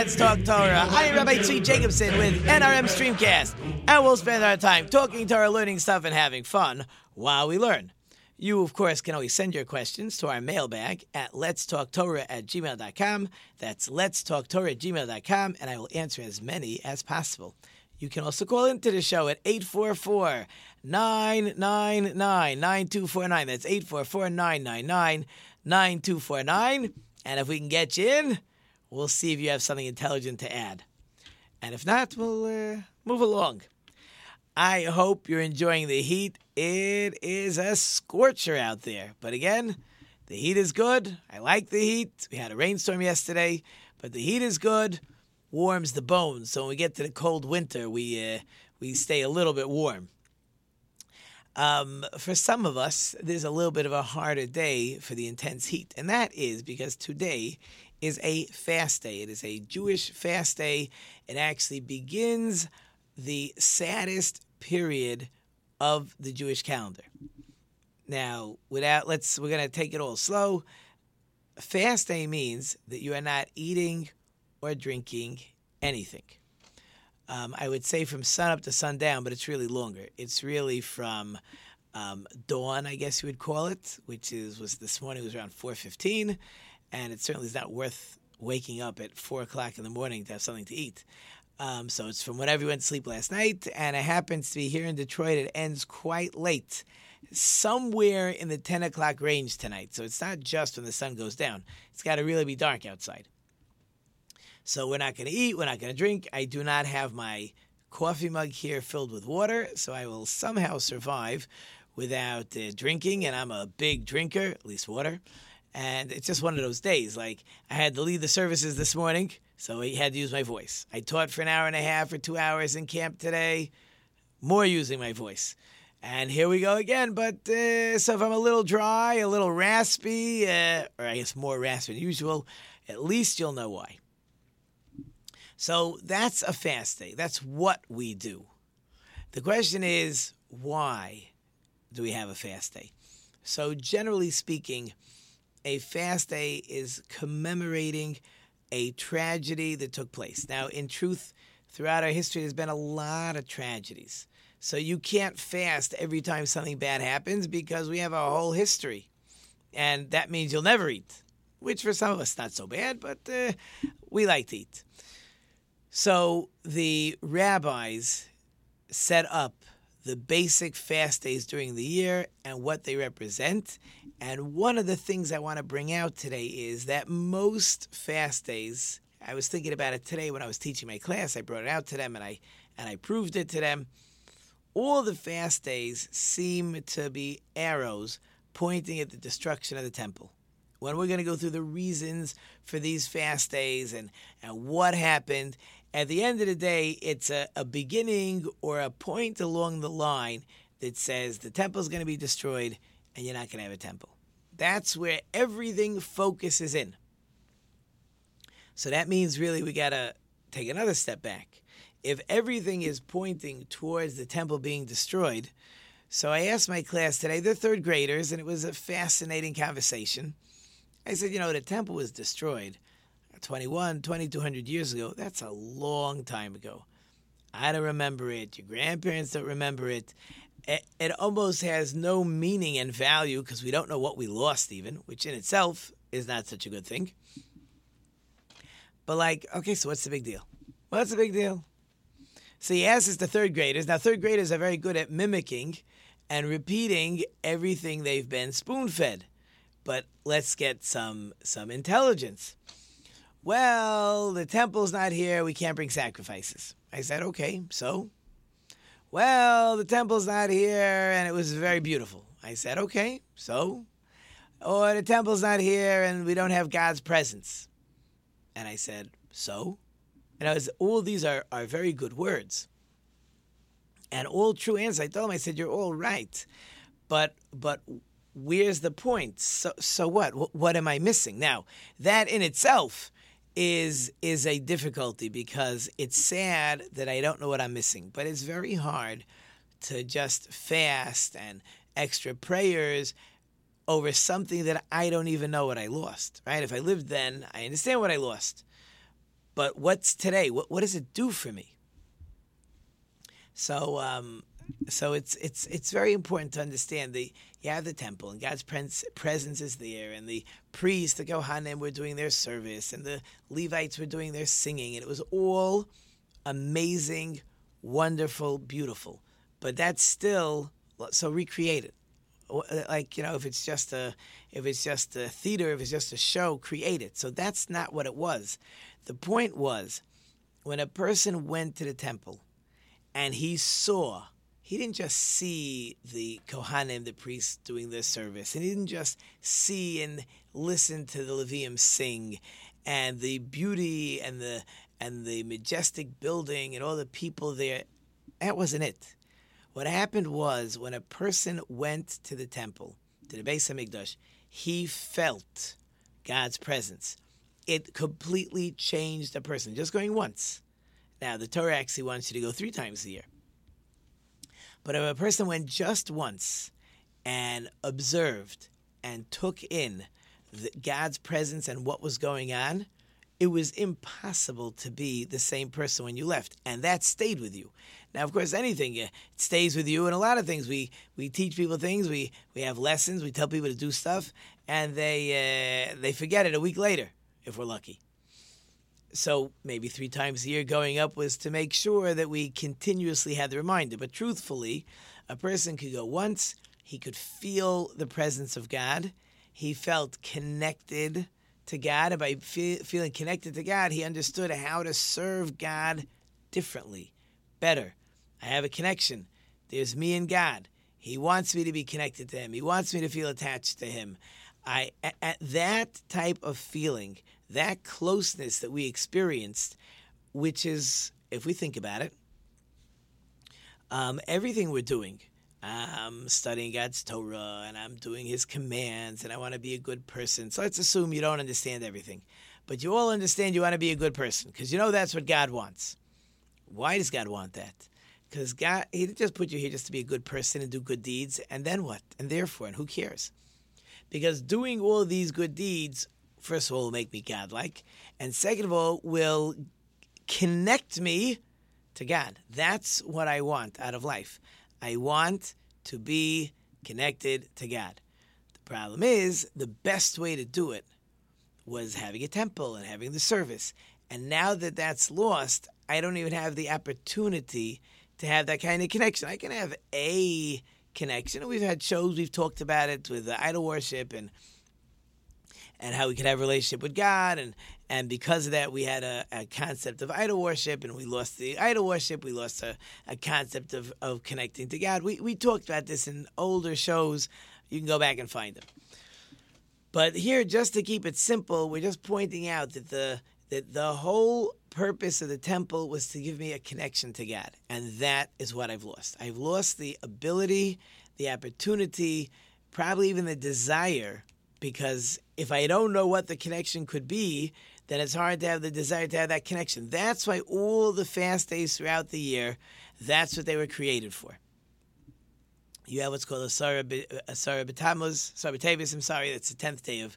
Let's Talk Torah. I am Rabbi Tzvi Jacobson with NRM Streamcast, and we'll spend our time talking Torah, learning stuff, and having fun while we learn. You, of course, can always send your questions to our mailbag at letstalktorah at gmail.com. That's let's letstalktorah at gmail.com, and I will answer as many as possible. You can also call into the show at 844 999 9249. That's 844 999 9249. And if we can get you in, we'll see if you have something intelligent to add. And if not, we'll uh, move along. I hope you're enjoying the heat. It is a scorcher out there. But again, the heat is good. I like the heat. We had a rainstorm yesterday, but the heat is good. Warms the bones. So when we get to the cold winter, we uh, we stay a little bit warm. Um, for some of us, there's a little bit of a harder day for the intense heat, and that is because today is a fast day. It is a Jewish fast day. It actually begins the saddest period of the Jewish calendar. Now, without let's we're going to take it all slow. Fast day means that you are not eating or drinking anything. Um, I would say from sun up to sundown, but it's really longer. It's really from um, dawn, I guess you would call it, which is was this morning was around four fifteen, and it certainly is not worth waking up at four o'clock in the morning to have something to eat. Um, so it's from whenever you went to sleep last night, and it happens to be here in Detroit. It ends quite late, somewhere in the ten o'clock range tonight. So it's not just when the sun goes down. It's got to really be dark outside. So we're not going to eat, we're not going to drink. I do not have my coffee mug here filled with water, so I will somehow survive without uh, drinking. And I'm a big drinker, at least water. And it's just one of those days. Like I had to lead the services this morning, so I had to use my voice. I taught for an hour and a half or two hours in camp today, more using my voice. And here we go again. But uh, so if I'm a little dry, a little raspy, uh, or I guess more raspy than usual, at least you'll know why. So that's a fast day. That's what we do. The question is, why do we have a fast day? So, generally speaking, a fast day is commemorating a tragedy that took place. Now, in truth, throughout our history, there's been a lot of tragedies. So, you can't fast every time something bad happens because we have a whole history. And that means you'll never eat, which for some of us, not so bad, but uh, we like to eat. So the rabbis set up the basic fast days during the year and what they represent. And one of the things I want to bring out today is that most fast days, I was thinking about it today when I was teaching my class. I brought it out to them and I and I proved it to them. All the fast days seem to be arrows pointing at the destruction of the temple when we're going to go through the reasons for these fast days and, and what happened. At the end of the day, it's a, a beginning or a point along the line that says the temple is going to be destroyed and you're not going to have a temple. That's where everything focuses in. So that means really we got to take another step back. If everything is pointing towards the temple being destroyed, so I asked my class today, they're third graders, and it was a fascinating conversation. I said, you know, the temple was destroyed 21, 2200 years ago. That's a long time ago. I don't remember it. Your grandparents don't remember it. It, it almost has no meaning and value because we don't know what we lost, even, which in itself is not such a good thing. But, like, okay, so what's the big deal? What's the big deal? So he asks the third graders. Now, third graders are very good at mimicking and repeating everything they've been spoon fed but let's get some some intelligence. Well, the temple's not here. We can't bring sacrifices. I said, okay, so? Well, the temple's not here, and it was very beautiful. I said, okay, so? Or the temple's not here, and we don't have God's presence. And I said, so? And I was, all these are, are very good words. And all true answers. I told him, I said, you're all right. But, but where's the point? So, so what? what? What am I missing? Now, that in itself is is a difficulty because it's sad that I don't know what I'm missing, but it's very hard to just fast and extra prayers over something that I don't even know what I lost. Right? If I lived then, I understand what I lost. But what's today? What what does it do for me? So um, so it's it's it's very important to understand the you have the temple and God's presence is there, and the priests, the Kohanim, were doing their service, and the Levites were doing their singing, and it was all amazing, wonderful, beautiful. But that's still so recreate it. Like you know, if it's just a if it's just a theater, if it's just a show, create it. So that's not what it was. The point was when a person went to the temple and he saw he didn't just see the Kohanim, the priests, doing their service, and he didn't just see and listen to the Leviim sing, and the beauty and the and the majestic building and all the people there. That wasn't it. What happened was when a person went to the temple, to the Beis Hamikdash, he felt God's presence. It completely changed a person. Just going once. Now the Torah actually wants you to go three times a year. But if a person went just once and observed and took in the, God's presence and what was going on, it was impossible to be the same person when you left, and that stayed with you. Now, of course, anything uh, stays with you, and a lot of things we we teach people things. We we have lessons. We tell people to do stuff, and they uh, they forget it a week later if we're lucky. So maybe three times a year going up was to make sure that we continuously had the reminder. But truthfully, a person could go once, he could feel the presence of God, he felt connected to God, and by fe- feeling connected to God, he understood how to serve God differently, better. I have a connection. There's me and God. He wants me to be connected to Him. He wants me to feel attached to Him. I at, at that type of feeling, that closeness that we experienced, which is, if we think about it, um, everything we're doing. I'm studying God's Torah and I'm doing His commands and I want to be a good person. So let's assume you don't understand everything. But you all understand you want to be a good person because you know that's what God wants. Why does God want that? Because God, He didn't just put you here just to be a good person and do good deeds, and then what? And therefore, and who cares? Because doing all these good deeds, first of all, will make me godlike, and second of all, will connect me to God. That's what I want out of life. I want to be connected to God. The problem is, the best way to do it was having a temple and having the service. And now that that's lost, I don't even have the opportunity to have that kind of connection. I can have a connection. We've had shows, we've talked about it with idol worship and and how we could have a relationship with God and and because of that we had a, a concept of idol worship and we lost the idol worship, we lost a, a concept of, of connecting to God. We we talked about this in older shows. You can go back and find them. But here, just to keep it simple, we're just pointing out that the that the whole purpose of the temple was to give me a connection to God. And that is what I've lost. I've lost the ability, the opportunity, probably even the desire, because if I don't know what the connection could be, then it's hard to have the desire to have that connection. That's why all the fast days throughout the year, that's what they were created for. You have what's called Asara B'Tammuz, Sarah I'm sorry, that's the 10th day of,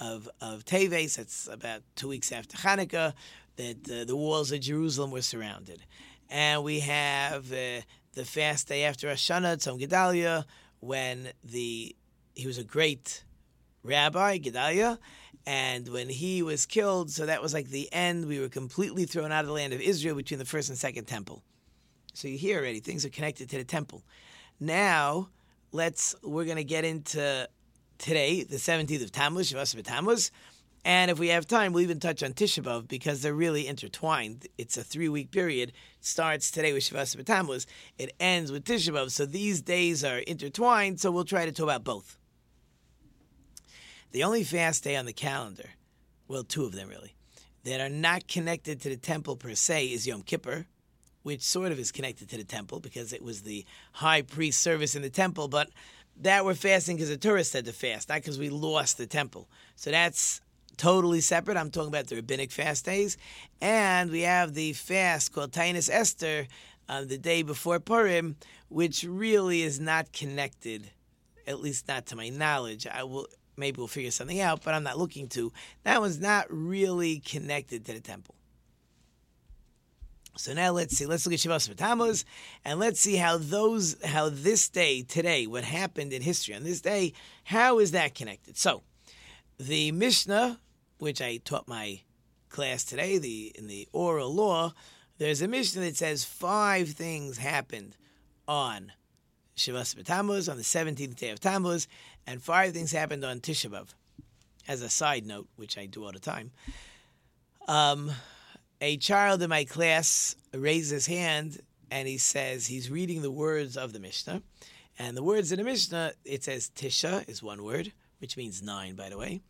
of, of Teves. That's about two weeks after Hanukkah that uh, the walls of Jerusalem were surrounded. And we have uh, the fast day after Hashanah, Tzom Gedalia, when the he was a great rabbi, Gedalia, and when he was killed, so that was like the end. We were completely thrown out of the land of Israel between the first and second temple. So you hear already, things are connected to the temple. Now, let's we're going to get into today, the 17th of Tammuz, Shavas Tammuz, and if we have time, we'll even touch on Tisha B'Av because they're really intertwined. It's a three week period. It starts today with Shavas B'Tammuz. It ends with Tisha B'Av. So these days are intertwined, so we'll try to talk about both. The only fast day on the calendar, well, two of them really, that are not connected to the temple per se is Yom Kippur, which sort of is connected to the temple because it was the high priest service in the temple, but that we're fasting because the tourists said to fast, not because we lost the temple. So that's totally separate. I'm talking about the rabbinic fast days. And we have the fast called Taanis Esther, uh, the day before Purim, which really is not connected, at least not to my knowledge. I will maybe we'll figure something out, but I'm not looking to. That one's not really connected to the temple. So now let's see. Let's look at Shavas Tammuz, and let's see how those, how this day today, what happened in history on this day, how is that connected? So, the Mishnah, which I taught my class today, the in the oral law, there's a Mishnah that says five things happened on Shavas Tammuz on the 17th day of Tammuz, and five things happened on Tisha B'av. As a side note, which I do all the time. Um, a child in my class raised his hand and he says he's reading the words of the Mishnah. And the words in the Mishnah, it says Tisha is one word, which means nine, by the way.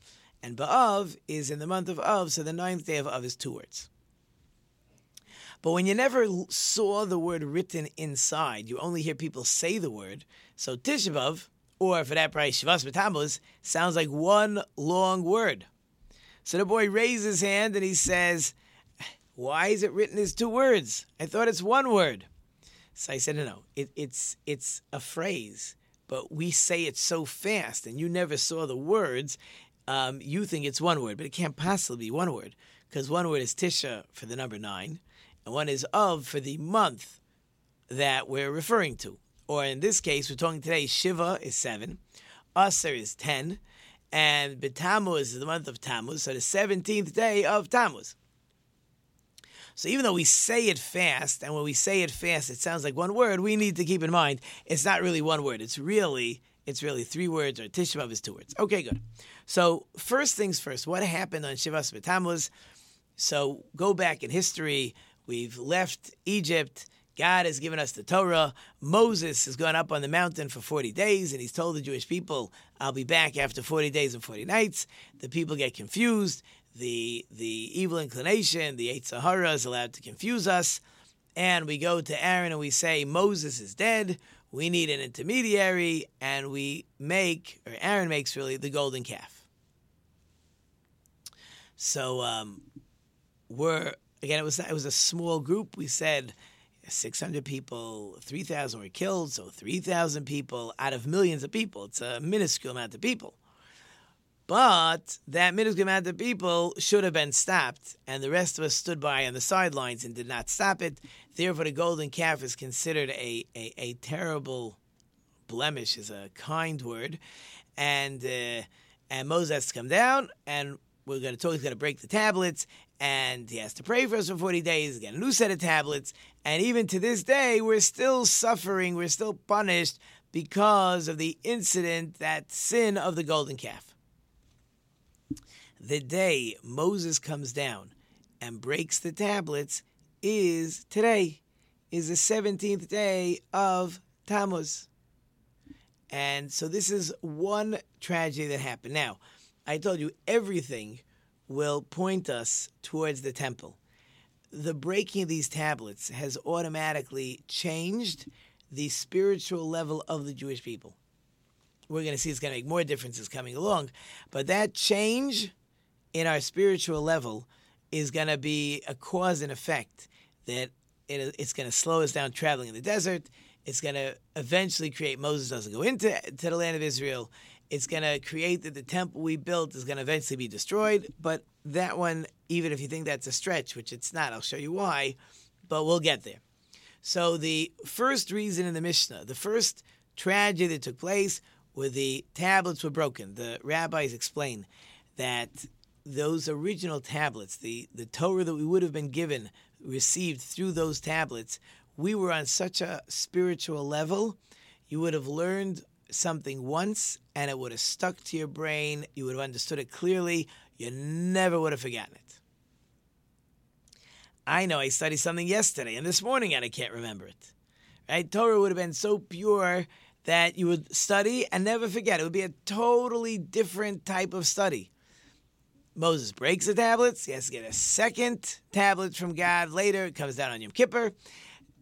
And Ba'av is in the month of Av, so the ninth day of Av is two words. But when you never saw the word written inside, you only hear people say the word. So Tisha B'av, or for that price, Shavas B'Tammuz, sounds like one long word. So the boy raises his hand and he says, why is it written as two words? I thought it's one word. So I said, no, no, it, it's it's a phrase, but we say it so fast, and you never saw the words. Um, you think it's one word, but it can't possibly be one word because one word is Tisha for the number nine, and one is of for the month that we're referring to. Or in this case, we're talking today. Shiva is seven, Aser is ten, and B'Tammuz is the month of Tammuz, so the seventeenth day of Tammuz. So even though we say it fast, and when we say it fast, it sounds like one word, we need to keep in mind it's not really one word. It's really it's really three words, or Tisha is two words. Okay, good. So first things first, what happened on Shivas B'Tammuz? So go back in history. We've left Egypt. God has given us the Torah. Moses has gone up on the mountain for 40 days and he's told the Jewish people, I'll be back after 40 days and 40 nights. The people get confused the the evil inclination, the Yetzer Hara is allowed to confuse us, and we go to Aaron and we say Moses is dead. We need an intermediary, and we make, or Aaron makes really the golden calf. So um, we're again. It was it was a small group. We said. 600 people, 3,000 were killed, so 3,000 people out of millions of people. It's a minuscule amount of people. But that minuscule amount of people should have been stopped, and the rest of us stood by on the sidelines and did not stop it. Therefore, the golden calf is considered a, a, a terrible blemish, is a kind word. And, uh, and Moses has to come down, and we're going to talk, he's going to break the tablets, and he has to pray for us for 40 days, get a new set of tablets. And even to this day, we're still suffering, we're still punished because of the incident, that sin of the golden calf the day Moses comes down and breaks the tablets is today, is the 17th day of Tammuz. And so this is one tragedy that happened. Now, I told you everything will point us towards the temple. The breaking of these tablets has automatically changed the spiritual level of the Jewish people. We're going to see it's going to make more differences coming along. But that change in our spiritual level is going to be a cause and effect that it, it's going to slow us down traveling in the desert. It's going to eventually create Moses doesn't go into to the land of Israel. It's going to create that the temple we built is going to eventually be destroyed. But that one, even if you think that's a stretch, which it's not, I'll show you why, but we'll get there. So the first reason in the Mishnah, the first tragedy that took place, where the tablets were broken. The rabbis explain that those original tablets, the, the Torah that we would have been given, received through those tablets, we were on such a spiritual level, you would have learned something once and it would have stuck to your brain. You would have understood it clearly. You never would have forgotten it. I know I studied something yesterday and this morning and I can't remember it. Right? Torah would have been so pure that you would study and never forget. It would be a totally different type of study Moses breaks the tablets. He has to get a second tablet from God later. It comes down on Yom Kippur.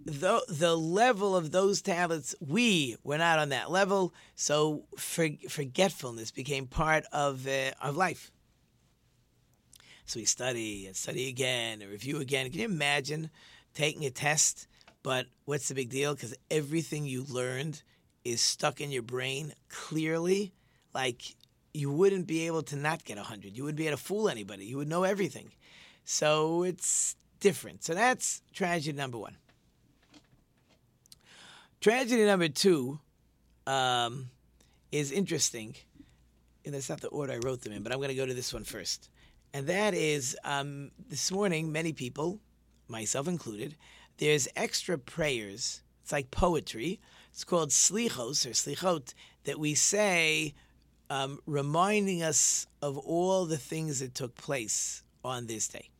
The, the level of those tablets, we were not on that level. So for, forgetfulness became part of, uh, of life. So we study and study again and review again. Can you imagine taking a test? But what's the big deal? Because everything you learned is stuck in your brain clearly. Like you wouldn't be able to not get 100. You wouldn't be able to fool anybody. You would know everything. So it's different. So that's tragedy number one. Tragedy number two um, is interesting. And that's not the order I wrote them in, but I'm going to go to this one first. And that is um, this morning, many people, myself included, there's extra prayers. It's like poetry. It's called slichos or slichot that we say um, reminding us of all the things that took place on this day.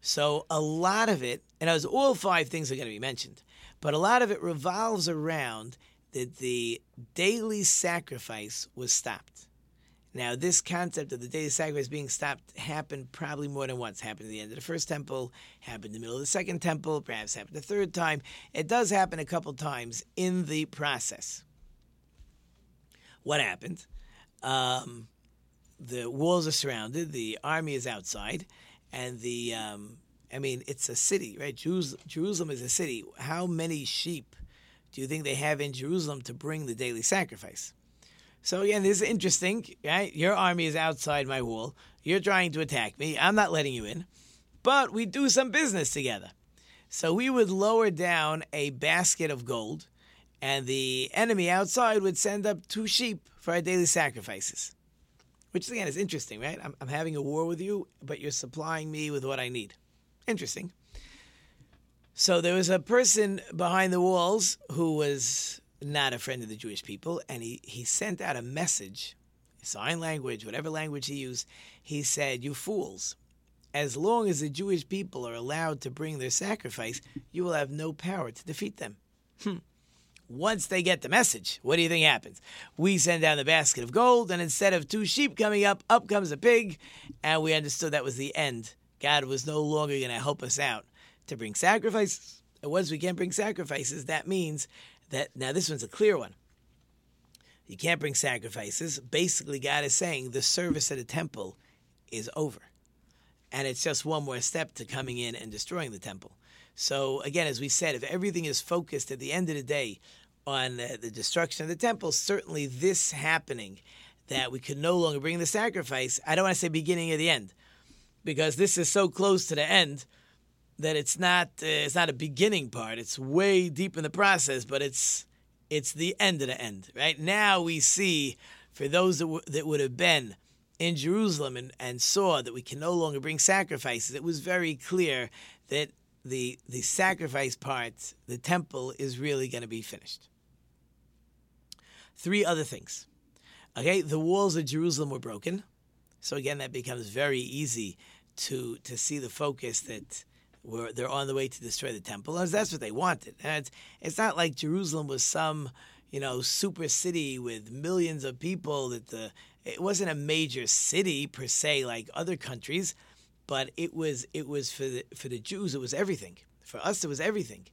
So a lot of it, and as all five things are going to be mentioned, but a lot of it revolves around that the daily sacrifice was stopped. Now, this concept of the daily sacrifice being stopped happened probably more than once. Happened at the end of the first temple, happened in the middle of the second temple, perhaps happened the third time. It does happen a couple times in the process. What happened? Um, the walls are surrounded, the army is outside, and the um, I mean, it's a city, right? Jerusalem is a city. How many sheep do you think they have in Jerusalem to bring the daily sacrifice? So again, this is interesting, right? Your army is outside my wall. You're trying to attack me. I'm not letting you in, but we do some business together. So we would lower down a basket of gold, and the enemy outside would send up two sheep for our daily sacrifices. Which again is interesting, right? I'm, I'm having a war with you, but you're supplying me with what I need. Interesting. So there was a person behind the walls who was not a friend of the Jewish people, and he, he sent out a message, sign language, whatever language he used. He said, You fools, as long as the Jewish people are allowed to bring their sacrifice, you will have no power to defeat them. Hmm. Once they get the message, what do you think happens? We send down the basket of gold, and instead of two sheep coming up, up comes a pig, and we understood that was the end. God was no longer going to help us out to bring sacrifices. And once we can't bring sacrifices, that means that now this one's a clear one. You can't bring sacrifices. Basically, God is saying the service at the temple is over. And it's just one more step to coming in and destroying the temple. So, again, as we said, if everything is focused at the end of the day on the destruction of the temple, certainly this happening that we could no longer bring the sacrifice, I don't want to say beginning of the end, because this is so close to the end that it's not uh, it's not a beginning part. It's way deep in the process, but it's it's the end of the end. Right now, we see for those that, w- that would have been in Jerusalem and, and saw that we can no longer bring sacrifices. It was very clear that the the sacrifice part, the temple, is really going to be finished. Three other things. Okay, the walls of Jerusalem were broken. So again, that becomes very easy to to see the focus that we're, they're on the way to destroy the temple. That's what they wanted. And it's, it's not like Jerusalem was some you know super city with millions of people. That the it wasn't a major city per se like other countries but it was it was for the for the Jews it was everything. For us it was everything.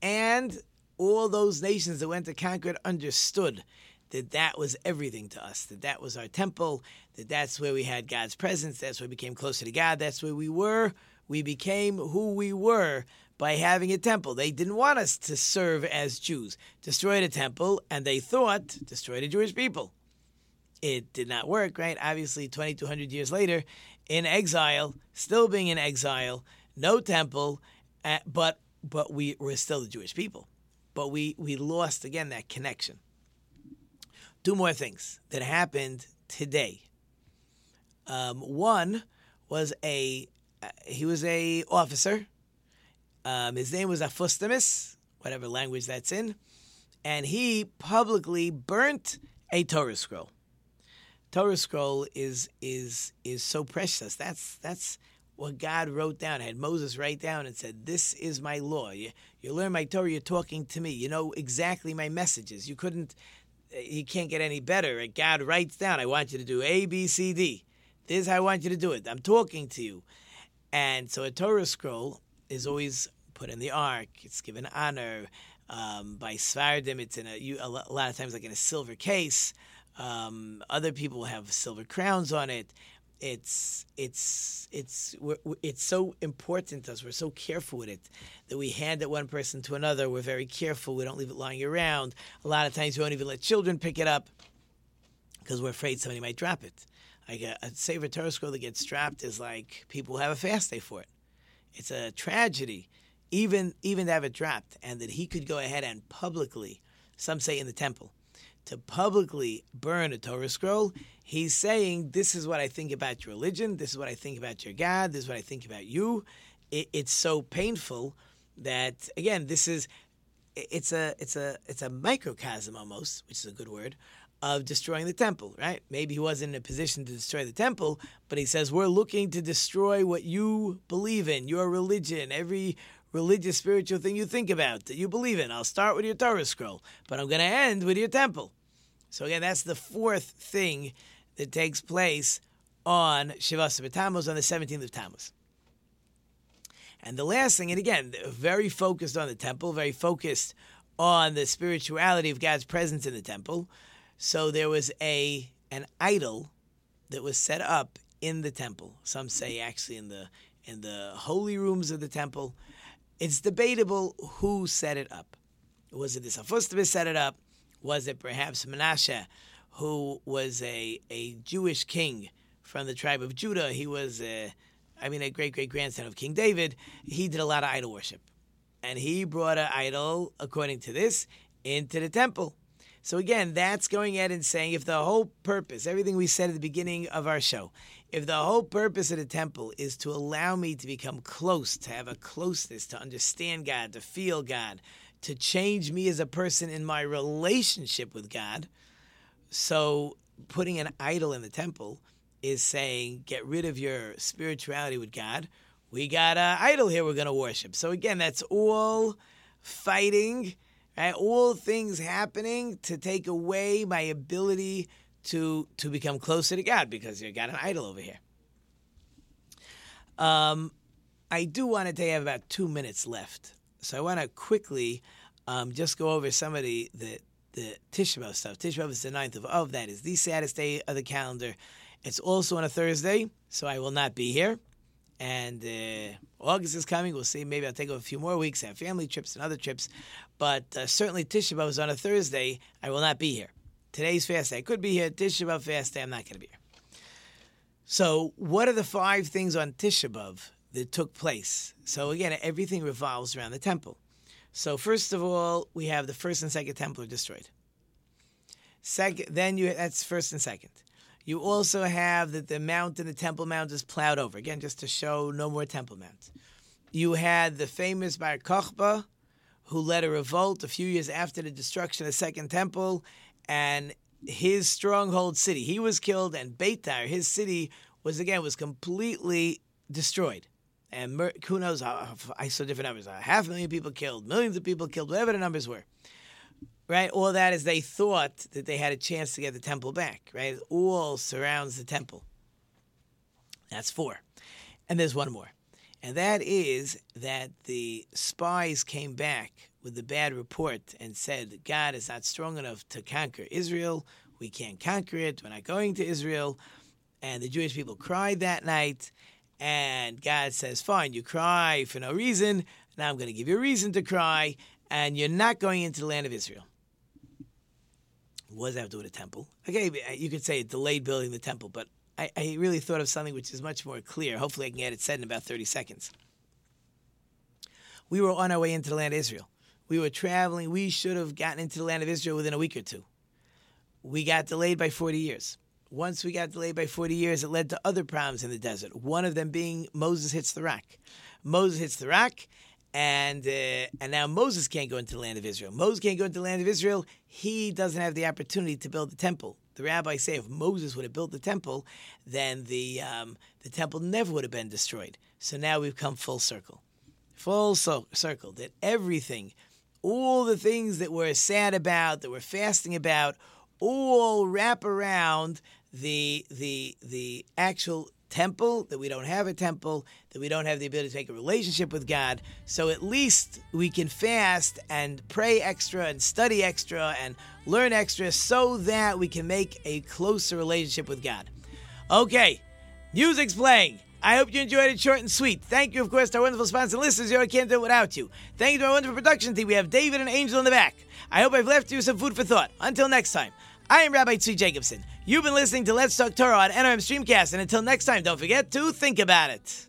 And all those nations that went to conquer it understood that that was everything to us, that that was our temple, that that's where we had God's presence, that's where we became closer to God, that's where we were. We became who we were by having a temple. They didn't want us to serve as Jews. Destroy the temple, and they thought, destroy the Jewish people. It did not work, right? Obviously, 2,200 years later, in exile, still being in exile, no temple, but but we were still the Jewish people. But we we lost again that connection. Two more things that happened today. Um, one was a uh, he was a officer. Um, his name was Apostomus, whatever language that's in, and he publicly burnt a Torah scroll. Torah scroll is is is so precious. That's that's what God wrote down. Had Moses write down and said, "This is my law. You, you learn my Torah. You're talking to me. You know exactly my messages. You couldn't. You can't get any better. God writes down. I want you to do A, B, C, D. This is how I want you to do it. I'm talking to you. And so a Torah scroll is always put in the ark. It's given honor. Um, by Sephardim, it's in a, you, a lot of times like in a silver case. Um, other people have silver crowns on it. It's it's it's it's so important to us. We're so careful with it that we hand it one person to another. We're very careful. We don't leave it lying around. A lot of times we don't even let children pick it up because we're afraid somebody might drop it. Like a, a Sefer Torah scroll that gets dropped is like people have a fast day for it. It's a tragedy, even even to have it dropped, and that he could go ahead and publicly, some say in the temple, to publicly burn a Torah scroll, he's saying, This is what I think about your religion. This is what I think about your God. This is what I think about you. It, it's so painful that, again, this is. It's a it's a it's a microcosm almost, which is a good word, of destroying the temple, right? Maybe he wasn't in a position to destroy the temple, but he says we're looking to destroy what you believe in, your religion, every religious, spiritual thing you think about, that you believe in. I'll start with your Torah scroll, but I'm going to end with your temple. So again, that's the fourth thing that takes place on Shavasa Tammuz on the 17th of Tammuz. And the last thing, and again, very focused on the temple, very focused on the spirituality of God's presence in the temple. So there was a an idol that was set up in the temple. Some say actually in the in the holy rooms of the temple. It's debatable who set it up. Was it the Safustabis set it up? Was it perhaps Menashe, who was a, a Jewish king from the tribe of Judah? He was, a, I mean, a great great grandson of King David. He did a lot of idol worship. And he brought an idol, according to this, into the temple. So again, that's going ahead and saying if the whole purpose, everything we said at the beginning of our show, if the whole purpose of the temple is to allow me to become close, to have a closeness, to understand God, to feel God, to change me as a person in my relationship with God, so putting an idol in the temple is saying, get rid of your spirituality with God. We got an idol here we're going to worship. So again, that's all fighting, right? all things happening to take away my ability to to become closer to God because you got an idol over here. Um, I do want to I have about two minutes left, so I want to quickly um, just go over some of the the, the Tisha B'av stuff. Tisha B'av is the ninth of Av. That is the saddest day of the calendar. It's also on a Thursday, so I will not be here. And uh, August is coming. We'll see. Maybe I'll take a few more weeks, have family trips and other trips. But uh, certainly Tisha B'av is on a Thursday. I will not be here. Today's fast day. I could be here. Tisha B'av fast day. I'm not going to be here. So, what are the five things on Tisha B'av that took place? So, again, everything revolves around the temple. So, first of all, we have the first and second temple are destroyed. Second, then you that's first and second. You also have that the mountain, the Temple Mount, is plowed over again, just to show no more Temple Mount. You had the famous Bar Kokhba, who led a revolt a few years after the destruction of the Second Temple, and his stronghold city. He was killed, and Beitar, his city, was again was completely destroyed. And who knows? I saw different numbers: half a million people killed, millions of people killed, whatever the numbers were. Right? All that is they thought that they had a chance to get the temple back. Right? All surrounds the temple. That's four, and there's one more, and that is that the spies came back with the bad report and said, God is not strong enough to conquer Israel. We can't conquer it. We're not going to Israel. And the Jewish people cried that night. And God says, Fine, you cry for no reason. Now I'm going to give you a reason to cry. And you're not going into the land of Israel. What does that have to do with a temple? Okay, uh, you could say it delayed building the temple, but I, I really thought of something which is much more clear. Hopefully, I can get it said in about 30 seconds. We were on our way into the land of Israel. We were traveling. We should have gotten into the land of Israel within a week or two. We got delayed by 40 years. Once we got delayed by 40 years, it led to other problems in the desert. One of them being Moses hits the rock. Moses hits the rock, and uh, and now Moses can't go into the land of Israel. Moses can't go into the land of Israel. He doesn't have the opportunity to build the temple. The rabbis say if Moses would have built the temple, then the um, the temple never would have been destroyed. So now we've come full circle, full so- circle that everything all the things that we're sad about, that we're fasting about, all wrap around the the the actual temple, that we don't have a temple, that we don't have the ability to make a relationship with God. So at least we can fast and pray extra and study extra and learn extra so that we can make a closer relationship with God. Okay, music's playing. I hope you enjoyed it short and sweet. Thank you, of course, to our wonderful sponsor listeners. You know, I can't do it without you. Thank you to our wonderful production team. We have David and Angel in the back. I hope I've left you some food for thought. Until next time, I am Rabbi Tzvi Jacobson. You've been listening to Let's Talk Torah on NRM Streamcast, and until next time, don't forget to think about it.